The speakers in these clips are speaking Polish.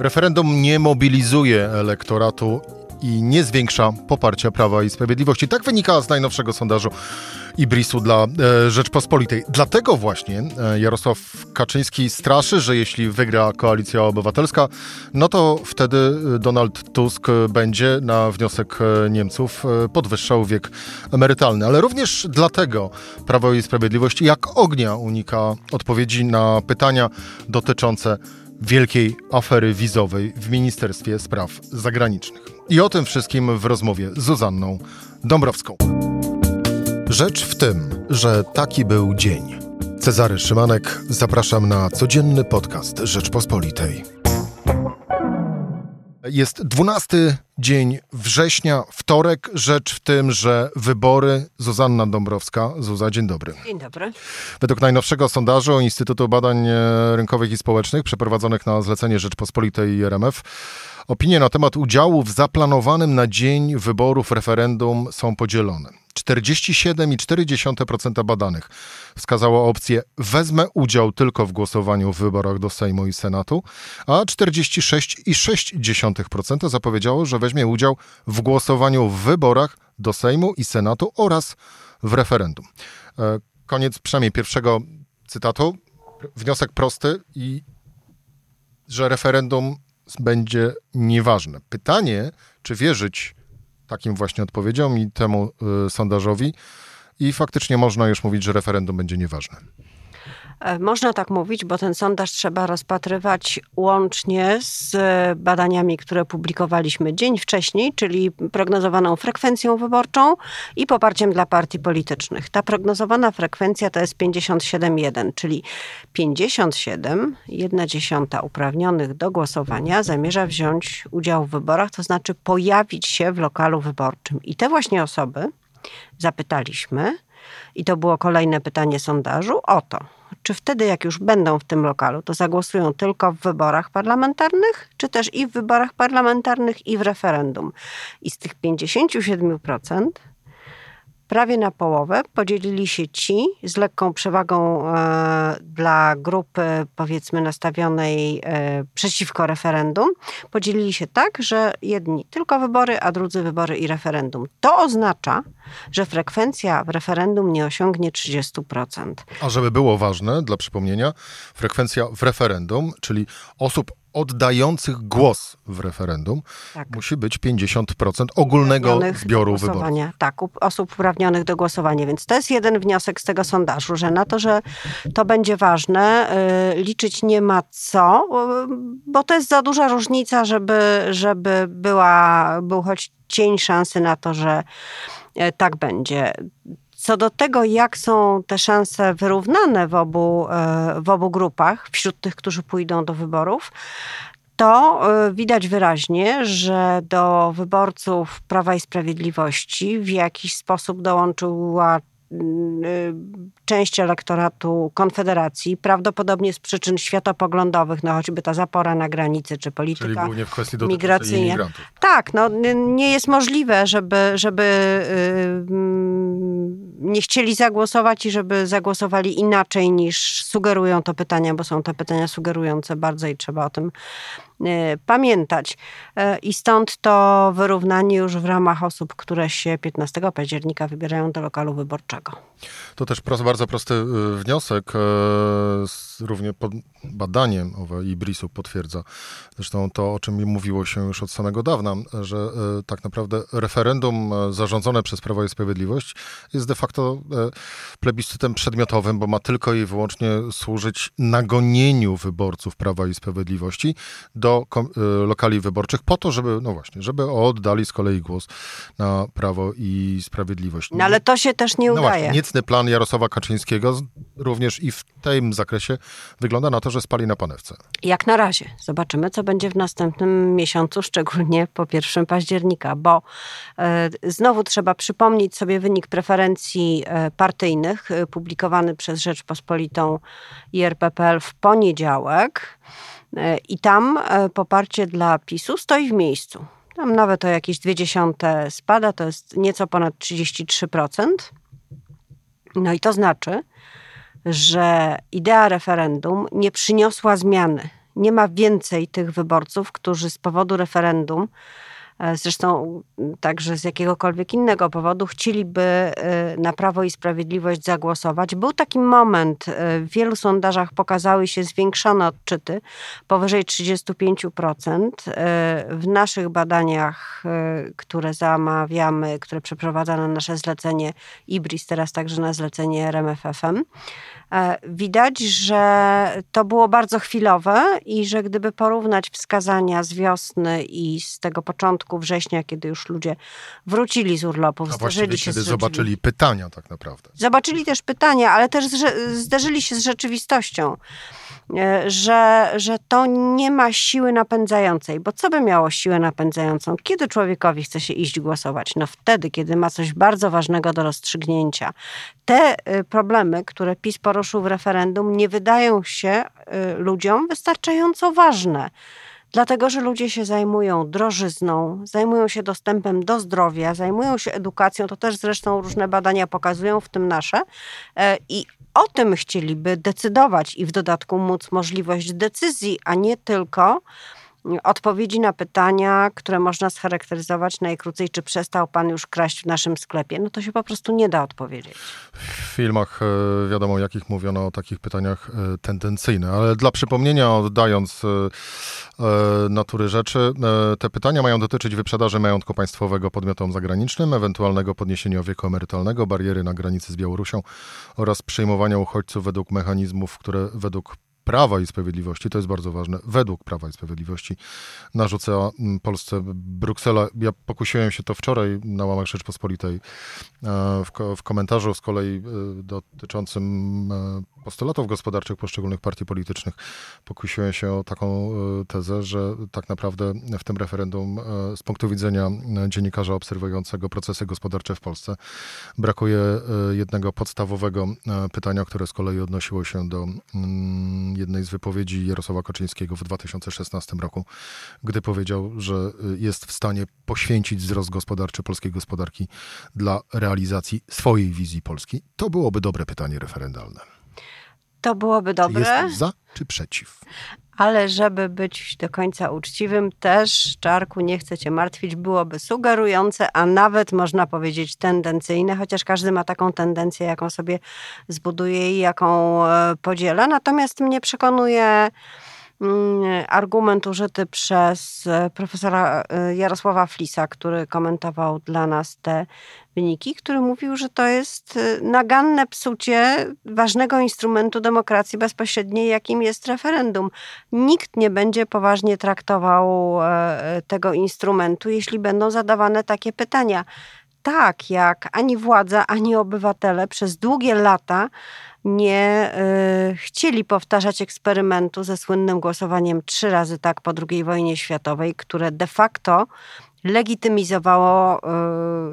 Referendum nie mobilizuje elektoratu i nie zwiększa poparcia Prawa i Sprawiedliwości. Tak wynika z najnowszego sondażu Ibrisu dla e, Rzeczpospolitej. Dlatego właśnie e, Jarosław Kaczyński straszy, że jeśli wygra Koalicja Obywatelska, no to wtedy Donald Tusk będzie na wniosek e, Niemców e, podwyższał wiek emerytalny. Ale również dlatego Prawo i Sprawiedliwość jak ognia unika odpowiedzi na pytania dotyczące wielkiej afery wizowej w Ministerstwie Spraw Zagranicznych. I o tym wszystkim w rozmowie z Zuzanną Dąbrowską. Rzecz w tym, że taki był dzień. Cezary Szymanek, zapraszam na codzienny podcast Rzeczpospolitej. Jest 12 dzień września, wtorek. Rzecz w tym, że wybory. Zuzanna Dąbrowska. Zuza, dzień dobry. Dzień dobry. Według najnowszego sondażu Instytutu Badań Rynkowych i Społecznych przeprowadzonych na zlecenie Rzeczpospolitej i RMF Opinie na temat udziału w zaplanowanym na dzień wyborów referendum są podzielone. 47,4% badanych wskazało opcję wezmę udział tylko w głosowaniu w wyborach do Sejmu i Senatu, a 46,6% zapowiedziało, że weźmie udział w głosowaniu w wyborach do Sejmu i Senatu oraz w referendum. E, koniec przynajmniej pierwszego cytatu. Wniosek prosty i że referendum będzie nieważne. Pytanie, czy wierzyć takim właśnie odpowiedziom i temu y, sondażowi i faktycznie można już mówić, że referendum będzie nieważne. E, można tak mówić, bo ten sondaż trzeba rozpatrywać łącznie z badaniami, które publikowaliśmy dzień wcześniej, czyli prognozowaną frekwencją wyborczą i poparciem dla partii politycznych. Ta prognozowana frekwencja to jest 57,1, czyli 57,1 dziesiąta uprawnionych do głosowania zamierza wziąć udział w wyborach, to znaczy pojawić się w lokalu wyborczym. I te właśnie osoby zapytaliśmy, i to było kolejne pytanie sondażu, o to, czy wtedy, jak już będą w tym lokalu, to zagłosują tylko w wyborach parlamentarnych, czy też i w wyborach parlamentarnych, i w referendum. I z tych 57% prawie na połowę podzielili się ci z lekką przewagą e, dla grupy, powiedzmy, nastawionej e, przeciwko referendum. Podzielili się tak, że jedni tylko wybory, a drudzy wybory i referendum. To oznacza, że frekwencja w referendum nie osiągnie 30%. A żeby było ważne, dla przypomnienia, frekwencja w referendum, czyli osób oddających głos w referendum tak. musi być 50% ogólnego zbioru wyborów. Tak, osób uprawnionych do głosowania. Więc to jest jeden wniosek z tego sondażu, że na to, że to będzie ważne, y, liczyć nie ma co, y, bo to jest za duża różnica, żeby, żeby była, był choć cień szansy na to, że y, tak będzie. Co do tego, jak są te szanse wyrównane w obu, e, w obu grupach, wśród tych, którzy pójdą do wyborów, to e, widać wyraźnie, że do wyborców Prawa i Sprawiedliwości w jakiś sposób dołączyła część elektoratu Konfederacji, prawdopodobnie z przyczyn światopoglądów, no choćby ta zapora na granicy, czy polityka migracyjna. Tak, no nie jest możliwe, żeby, żeby y, mm, nie chcieli zagłosować i żeby zagłosowali inaczej niż sugerują to pytania, bo są to pytania sugerujące bardzo i trzeba o tym Y, pamiętać. Y, I stąd to wyrównanie już w ramach osób, które się 15 października wybierają do lokalu wyborczego. To też bardzo prosty y, wniosek, równie pod badaniem owe IBRIS-u potwierdza. Zresztą to, o czym mówiło się już od samego dawna, że tak naprawdę referendum zarządzone przez Prawo i Sprawiedliwość jest de facto plebiscytem przedmiotowym, bo ma tylko i wyłącznie służyć nagonieniu wyborców Prawa i Sprawiedliwości do do y, lokali wyborczych po to, żeby, no właśnie, żeby oddali z kolei głos na Prawo i Sprawiedliwość. No ale to się też nie udaje. No właśnie, niecny plan Jarosława Kaczyńskiego również i w tym zakresie wygląda na to, że spali na panewce. Jak na razie. Zobaczymy, co będzie w następnym miesiącu, szczególnie po 1 października, bo e, znowu trzeba przypomnieć sobie wynik preferencji e, partyjnych e, publikowany przez Rzeczpospolitą i RPPL w poniedziałek. E, I tam e, poparcie dla PiSu stoi w miejscu. Tam nawet o jakieś dwie dziesiąte spada, to jest nieco ponad 33%. No i to znaczy, że idea referendum nie przyniosła zmiany. nie ma więcej tych wyborców, którzy z powodu referendum zresztą także z jakiegokolwiek innego powodu chcieliby e, na Prawo i Sprawiedliwość zagłosować. Był taki moment, e, w wielu sondażach pokazały się zwiększone odczyty, powyżej 35%. W naszych badaniach, które zamawiamy, które przeprowadza na nasze zlecenie IBRIS, teraz także na zlecenie RMFFM, E, widać, że to było bardzo chwilowe i że gdyby porównać wskazania z wiosny i z tego początku września, kiedy już ludzie wrócili z urlopów, A zderzyli się kiedy z zobaczyli pytania tak naprawdę. Zobaczyli też pytania, ale też zderzyli się z rzeczywistością. E, że, że to nie ma siły napędzającej. Bo co by miało siłę napędzającą? Kiedy człowiekowi chce się iść głosować? No wtedy, kiedy ma coś bardzo ważnego do rozstrzygnięcia. Te y, problemy, które PiS poruszył w referendum, nie wydają się y, ludziom wystarczająco ważne dlatego że ludzie się zajmują drożyzną, zajmują się dostępem do zdrowia, zajmują się edukacją. To też zresztą różne badania pokazują, w tym nasze. E, I o tym chcieliby decydować i w dodatku móc możliwość decyzji, a nie tylko odpowiedzi na pytania, które można scharakteryzować najkrócej, czy przestał pan już kraść w naszym sklepie, no to się po prostu nie da odpowiedzieć. W filmach e, wiadomo jakich mówiono o takich pytaniach e, tendencyjne, ale dla przypomnienia oddając e, natury rzeczy, te pytania mają dotyczyć wyprzedaży majątku państwowego podmiotom zagranicznym, ewentualnego podniesienia wieku emerytalnego, bariery na granicy z Białorusią oraz przyjmowania uchodźców według mechanizmów, które według Prawa i Sprawiedliwości, to jest bardzo ważne, według Prawa i Sprawiedliwości narzuca Polsce Bruksela. Ja pokusiłem się to wczoraj na łamach Rzeczpospolitej e, w, w komentarzu z kolei e, dotyczącym e, postulatów gospodarczych poszczególnych partii politycznych. Pokusiłem się o taką tezę, że tak naprawdę w tym referendum z punktu widzenia dziennikarza obserwującego procesy gospodarcze w Polsce brakuje jednego podstawowego pytania, które z kolei odnosiło się do mm, jednej z wypowiedzi Jarosława Kaczyńskiego w 2016 roku, gdy powiedział, że jest w stanie poświęcić wzrost gospodarczy polskiej gospodarki dla realizacji swojej wizji Polski? To byłoby dobre pytanie referendalne. To byłoby dobre. Czy jest za czy przeciw? ale żeby być do końca uczciwym, też Czarku, nie chcę cię martwić, byłoby sugerujące, a nawet można powiedzieć tendencyjne, chociaż każdy ma taką tendencję, jaką sobie zbuduje i jaką e, podziela. Natomiast mnie przekonuje argument użyty przez e, profesora e, Jarosława Flisa, który komentował dla nas te wyniki, który mówił, że to jest e, naganne psucie ważnego instrumentu demokracji bezpośredniej, jakim jest referendum. Nikt nie będzie poważnie traktował tego instrumentu, jeśli będą zadawane takie pytania. Tak, jak ani władza, ani obywatele przez długie lata nie y, chcieli powtarzać eksperymentu ze słynnym głosowaniem trzy razy tak po II wojnie światowej, które de facto legitymizowało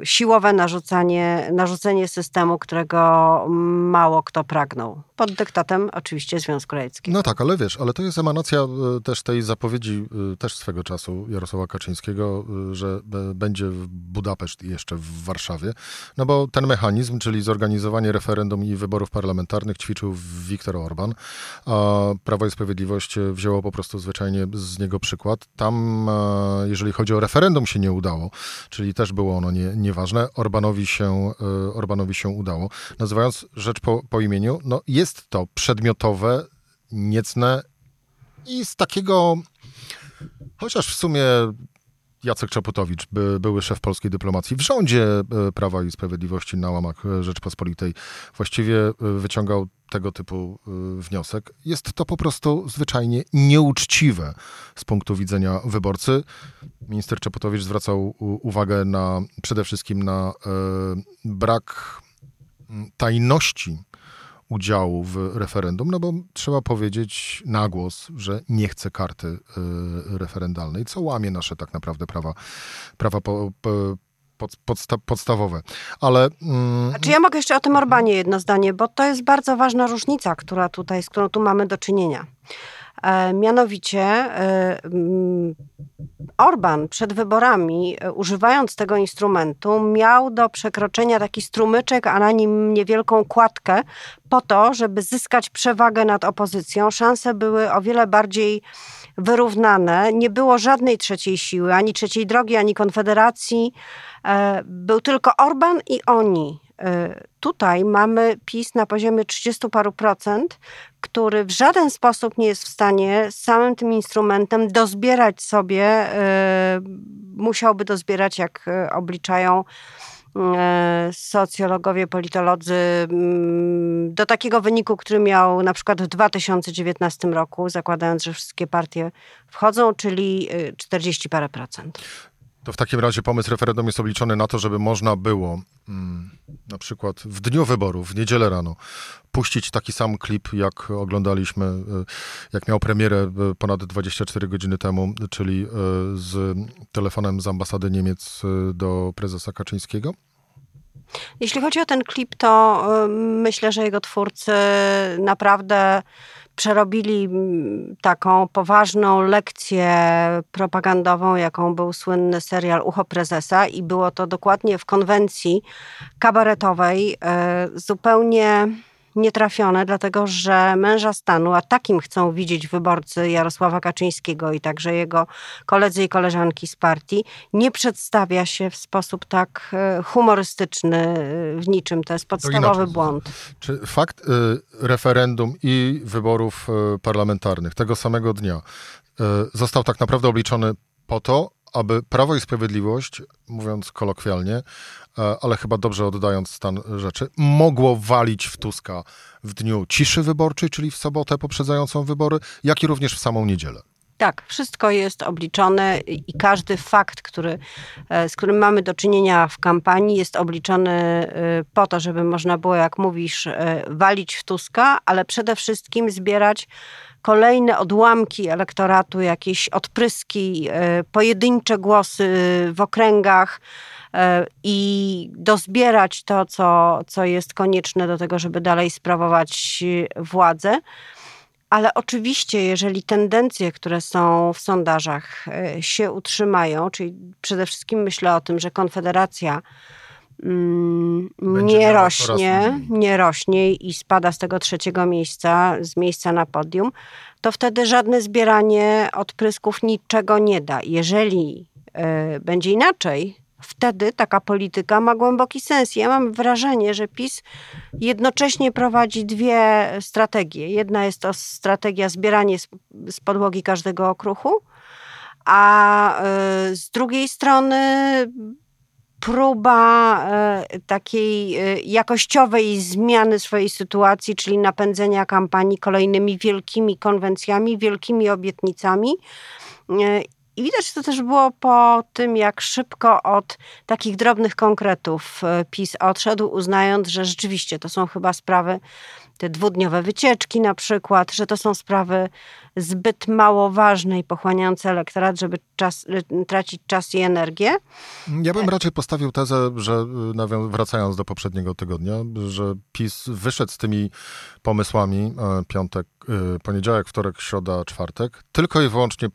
y, siłowe narzucanie, narzucenie systemu, którego mało kto pragnął. Pod dyktatem oczywiście Związku Radzieckiego. No tak, ale wiesz, ale to jest emanacja y, też tej zapowiedzi y, też swego czasu Jarosława Kaczyńskiego, że będzie w Budapeszt i jeszcze w Warszawie, no bo ten mechanizm, czyli zorganizowanie referendum i wyborów parlamentarnych ćwiczył Viktor Orban, a Prawo i Sprawiedliwość wzięło po prostu zwyczajnie z niego przykład. Tam, jeżeli chodzi o referendum, się nie udało, czyli też było ono nie, nieważne. Orbanowi się, e, Orbanowi się udało. Nazywając rzecz po, po imieniu, no jest to przedmiotowe, niecne i z takiego, chociaż w sumie Jacek Czaputowicz, by, były szef polskiej dyplomacji w rządzie e, Prawa i Sprawiedliwości na łamach Rzeczpospolitej, właściwie e, wyciągał tego typu wniosek. Jest to po prostu zwyczajnie nieuczciwe z punktu widzenia wyborcy minister Czepotowicz zwracał uwagę na przede wszystkim na e, brak tajności udziału w referendum, no bo trzeba powiedzieć na głos, że nie chce karty y, referendalnej, co łamie nasze tak naprawdę prawa, prawa po, po, pod, podsta podstawowe. Ale. Mm, czy ja mogę jeszcze o tym Orbanie jedno zdanie, bo to jest bardzo ważna różnica, która tutaj, z którą tu mamy do czynienia. E, mianowicie e, Orban przed wyborami, e, używając tego instrumentu, miał do przekroczenia taki strumyczek, a na nim niewielką kładkę, po to, żeby zyskać przewagę nad opozycją. Szanse były o wiele bardziej wyrównane. Nie było żadnej trzeciej siły, ani trzeciej drogi, ani konfederacji. Był tylko Orban i oni. E, tutaj mamy PiS na poziomie 30 paru procent, który w żaden sposób nie jest w stanie samym tym instrumentem dozbierać sobie, e, musiałby dozbierać, jak obliczają socjologowie, politolodzy mm, do takiego wyniku, który miał na przykład w 2019 roku, zakładając, że wszystkie partie wchodzą, czyli 40 parę procent. To w takim razie pomysł referendum jest obliczony na to, żeby można było mm, na przykład w dniu wyborów, w niedzielę rano, puścić taki sam klip, jak oglądaliśmy, y, jak miał premierę y, ponad 24 godziny temu, czyli y, z telefonem z ambasady Niemiec do prezesa Kaczyńskiego? Jeśli chodzi o ten klip, to myślę, że jego twórcy naprawdę przerobili mm, taką poważną lekcję propagandową, jaką był słynny serial Ucho Prezesa i było to dokładnie w konwencji kabaretowej, e, zupełnie nietrafione, dlatego że męża stanu, a takim chcą widzieć wyborcy Jarosława Kaczyńskiego i także jego koledzy i koleżanki z partii, nie przedstawia się w sposób tak e, humorystyczny e, w niczym. To jest podstawowy to błąd. Czy fakt y, referendum i wyborów parlamentarnych tego samego dnia został tak naprawdę obliczony po to, aby Prawo i Sprawiedliwość, mówiąc kolokwialnie, e, ale chyba dobrze oddając stan rzeczy, mogło walić w Tuska w dniu ciszy wyborczej, czyli w sobotę poprzedzającą wybory, jak i również w samą niedzielę. Tak, wszystko jest obliczone i każdy fakt, który, e, z którym mamy do czynienia w kampanii, jest obliczony e, po to, żeby można było, jak mówisz, walić w Tuska, ale przede wszystkim zbierać kolejne odłamki elektoratu, jakieś odpryski, e, pojedyncze głosy w okręgach e, i dozbierać to, co, co jest konieczne do tego, żeby dalej sprawować władzę. Ale oczywiście, jeżeli tendencje, które są w sondażach e, się utrzymają, czyli przede wszystkim myślę o tym, że Konfederacja Mm, nie rośnie, nie rośnie i spada z tego trzeciego miejsca, z miejsca na podium, to wtedy żadne zbieranie odprysków niczego nie da. Jeżeli y, będzie inaczej, wtedy taka polityka ma głęboki sens. Ja mam wrażenie, że PiS jednocześnie prowadzi dwie strategie. Jedna jest to strategia zbierania z, z podłogi każdego okruchu, a y, z drugiej strony próba e, takiej e, jakościowej zmiany swojej sytuacji, czyli napędzenia kampanii kolejnymi wielkimi konwencjami, wielkimi obietnicami. E, I widać to też było po tym, jak szybko od takich drobnych konkretów PiS odszedł, uznając, że rzeczywiście to są chyba sprawy te dwudniowe wycieczki na przykład, że to są sprawy zbyt mało ważne i pochłaniające elektorat, żeby czas, tracić czas i energię. Ja bym raczej postawił tezę, że wracając do poprzedniego tygodnia, że PiS wyszedł z tymi pomysłami e, piątek, e, poniedziałek, wtorek, środa, czwartek, tylko i wyłącznie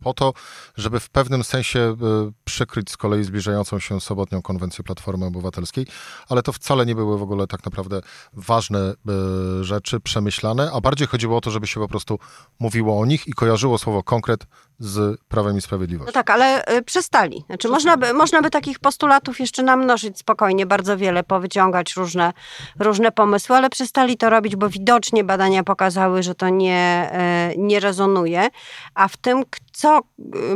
po to, żeby w pewnym sensie e, przykryć z kolei zbliżającą się sobotnią konwencję Platformy Obywatelskiej, ale to wcale nie były w ogóle tak naprawdę ważne e, rzeczy, przemyślane, a bardziej chodziło o to, żeby się po prostu mówiło o nich i kojarzyło słowo konkret z Prawem i Sprawiedliwością. No tak, ale y, przestali. Znaczy, można, by, można by takich postulatów jeszcze namnożyć spokojnie, bardzo wiele, powyciągać różne, różne pomysły, ale przestali to robić, bo widocznie badania pokazały, że to nie, y, nie rezonuje. A w tym, co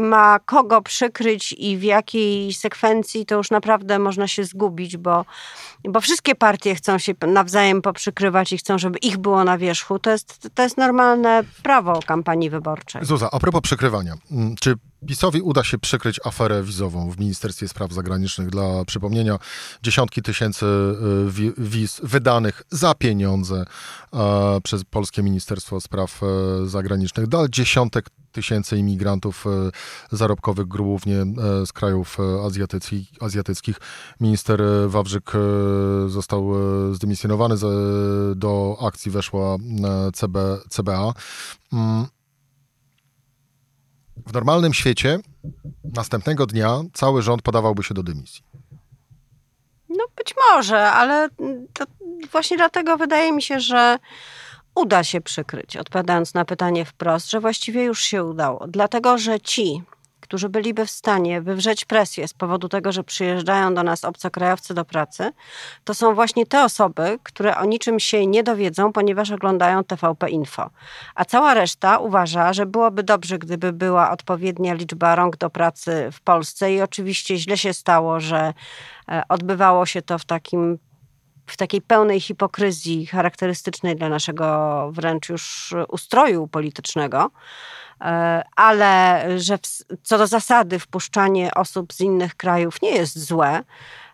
ma kogo przykryć i w jakiej sekwencji, to już naprawdę można się zgubić, bo, bo wszystkie partie chcą się nawzajem poprzykrywać i chcą, żeby ich było na wierzchu. To jest, to jest normalne prawo kampanii wyborczej. Zuza, a propos przykrywania. Mm, czy PiSowi uda się przykryć aferę wizową w Ministerstwie Spraw Zagranicznych. Dla przypomnienia, dziesiątki tysięcy y, wiz wydanych za pieniądze e, przez Polskie Ministerstwo Spraw e, Zagranicznych dla dziesiątek tysięcy imigrantów e, zarobkowych, głównie z krajów azjatyckich. Minister Wawrzyk został zdymisjonowany, do akcji weszła CB, CBA. W normalnym świecie Następnego dnia cały rząd podawałby się do dymisji. No być może, ale właśnie dlatego wydaje mi się, że uda się przykryć, odpowiadając na pytanie wprost, że właściwie już się udało. Dlatego, że ci, którzy byliby w stanie wywrzeć presję z powodu tego, że przyjeżdżają do nas obcokrajowcy do pracy, to są właśnie te osoby, które o niczym się nie dowiedzą, ponieważ oglądają TVP Info. A cała reszta uważa, że byłoby dobrze, gdyby była odpowiednia liczba rąk do pracy w Polsce i oczywiście źle się stało, że e, odbywało się to w takim w takiej pełnej hipokryzji charakterystycznej dla naszego wręcz już ustroju politycznego, ale że co do zasady wpuszczanie osób z innych krajów nie jest złe.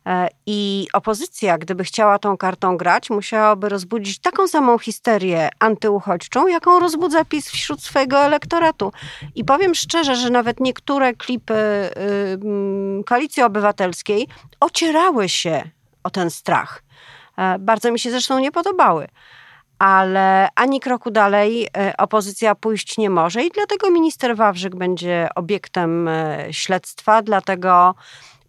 E, I opozycja, gdyby chciała tą kartą grać, musiałaby rozbudzić taką samą histerię antyuchodźczą, jaką rozbudza PiS wśród swojego elektoratu. I powiem szczerze, że nawet niektóre klipy y, Koalicji Obywatelskiej ocierały się o ten strach. E, bardzo mi się zresztą nie podobały. Ale ani kroku dalej e, opozycja pójść nie może i dlatego minister Wawrzyk będzie obiektem e, śledztwa, dlatego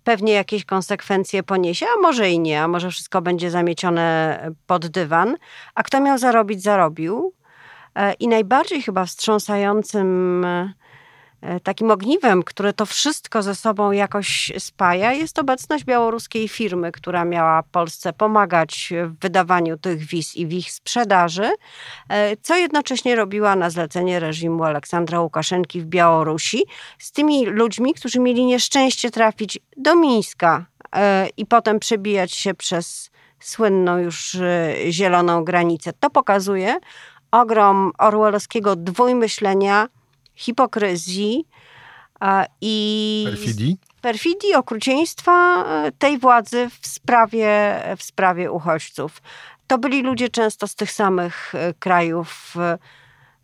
pewnie jakieś konsekwencje poniesie, a może i nie, a może wszystko będzie zamiecione pod dywan. A kto miał zarobić, zarobił. I najbardziej chyba wstrząsającym E, takim ogniwem, które to wszystko ze sobą jakoś spaja, jest obecność białoruskiej firmy, która miała Polsce pomagać w wydawaniu tych wiz i w ich sprzedaży, e, co jednocześnie robiła na zlecenie reżimu Aleksandra Łukaszenki w Białorusi z tymi ludźmi, którzy mieli nieszczęście trafić do Mińska e, i potem przebijać się przez słynną już zieloną granicę. To pokazuje ogrom orwellowskiego dwójmyślenia, hipokryzji i perfidii, perfidii okrucieństwa e, tej władzy w sprawie, w sprawie uchodźców. To byli ludzie często z tych samych e, krajów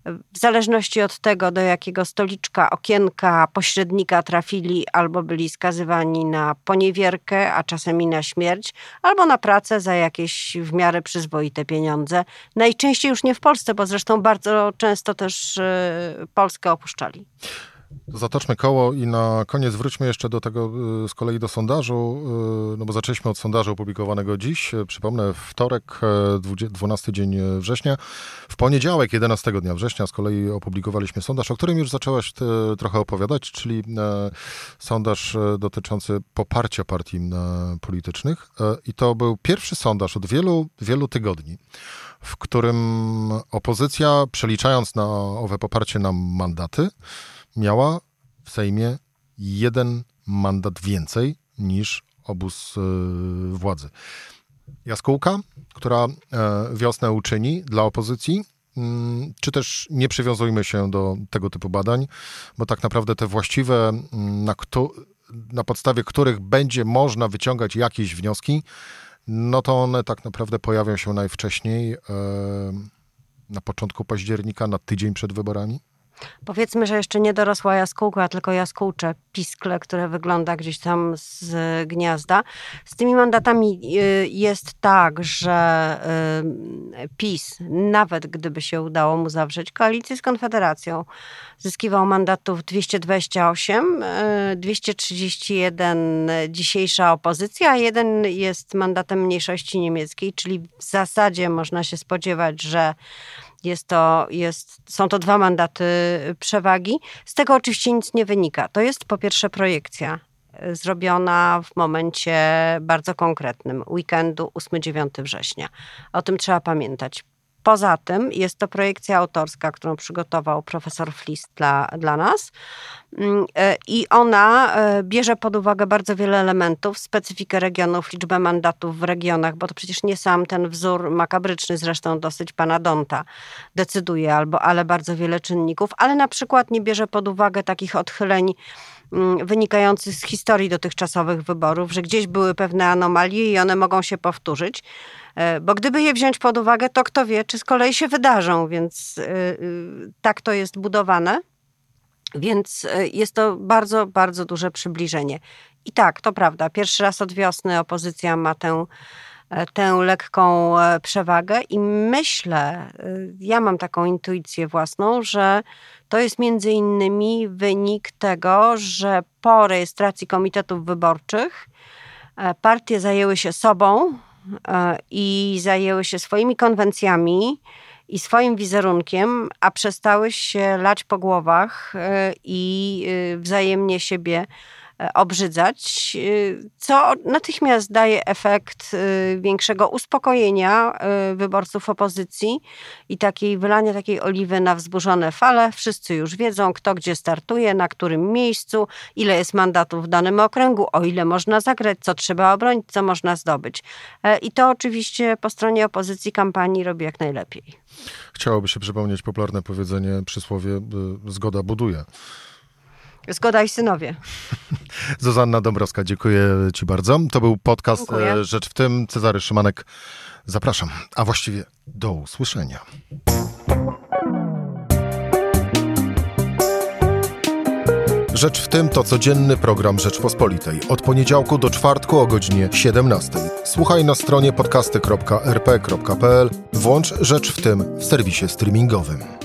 w zależności od tego, do jakiego stoliczka, okienka, pośrednika trafili, albo byli skazywani na poniewierkę, a czasem i na śmierć, albo na pracę za jakieś w miarę przyzwoite pieniądze. Najczęściej już nie w Polsce, bo zresztą bardzo często też e, Polskę opuszczali. Zatoczmy koło i na koniec wróćmy jeszcze do tego y, z kolei do sondażu, y, no bo zaczęliśmy od sondażu opublikowanego dziś. Przypomnę, wtorek, 12 e, dzień września. W poniedziałek, 11 dnia września z kolei opublikowaliśmy sondaż, o którym już zaczęłaś trochę opowiadać, czyli sondaż dotyczący poparcia partii politycznych. I to był pierwszy sondaż od wielu, wielu tygodni, w którym opozycja, przeliczając na owe poparcie na mandaty, miała w Sejmie jeden mandat więcej niż obóz e, władzy. Jaskółka, która e, wiosnę uczyni dla opozycji, mm, czy też nie przywiązujmy się do tego typu badań, bo tak naprawdę te właściwe, mm, na, kto, na podstawie których będzie można wyciągać jakieś wnioski, no to one tak naprawdę pojawią się najwcześniej e, na początku października, na tydzień przed wyborami. Powiedzmy, że jeszcze nie dorosła jaskółka, tylko jaskółcze, piskle, które wygląda gdzieś tam z gniazda. Z tymi mandatami y, jest tak, że y, PiS, nawet gdyby się udało mu zawrzeć koalicję z Konfederacją, zyskiwał mandatów 228, 231 y, dzisiejsza opozycja, a jeden jest mandatem mniejszości niemieckiej, czyli w zasadzie można się spodziewać, że jest to, jest, są to dwa mandaty przewagi. Z tego oczywiście nic nie wynika. To jest po pierwsze projekcja e, zrobiona w momencie bardzo konkretnym, weekendu 8-9 września. O tym trzeba pamiętać. Poza tym jest to projekcja autorska, którą przygotował profesor Flis dla, dla nas. Mm, e, I ona e, bierze pod uwagę bardzo wiele elementów, specyfikę regionów, liczbę mandatów w regionach, bo to przecież nie sam ten wzór makabryczny, zresztą dosyć pana Donta, decyduje, albo, ale bardzo wiele czynników, ale na przykład nie bierze pod uwagę takich odchyleń mm, wynikających z historii dotychczasowych wyborów, że gdzieś były pewne anomalie i one mogą się powtórzyć. E, bo gdyby je wziąć pod uwagę, to kto wie, czy z kolei się wydarzą, więc tak to jest budowane. Więc e, jest to bardzo, bardzo duże przybliżenie. I tak, to prawda. Pierwszy raz od wiosny opozycja ma tę tę lekką przewagę i myślę, ja mam taką intuicję własną, że to jest między innymi wynik tego, że po rejestracji komitetów wyborczych partie zajęły się sobą i zajęły się swoimi konwencjami, i swoim wizerunkiem, a przestały się lać po głowach e, i e, wzajemnie siebie obrzydzać, e, co natychmiast daje efekt e, większego uspokojenia wyborców opozycji i takiej wylania takiej oliwy na wzburzone fale. Wszyscy już wiedzą, kto gdzie startuje, na którym miejscu, ile jest mandatów w danym okręgu, o ile można zagrać, co trzeba obronić, co można zdobyć. I to oczywiście po stronie opozycji kampanii robi jak najlepiej. Chciałoby się przypomnieć popularne powiedzenie, przysłowie zgoda buduje. Zgoda i synowie. Zuzanna Dąbrowska, dziękuję Ci bardzo. To był podcast dziękuję. E, Rzecz w tym. Cezary Szymanek, zapraszam. A właściwie do usłyszenia. Rzecz w tym to codzienny program Rzeczpospolitej. Od poniedziałku do czwartku o godzinie 17. Słuchaj na stronie podcasty.rp.pl. Włącz Rzecz w tym w serwisie streamingowym.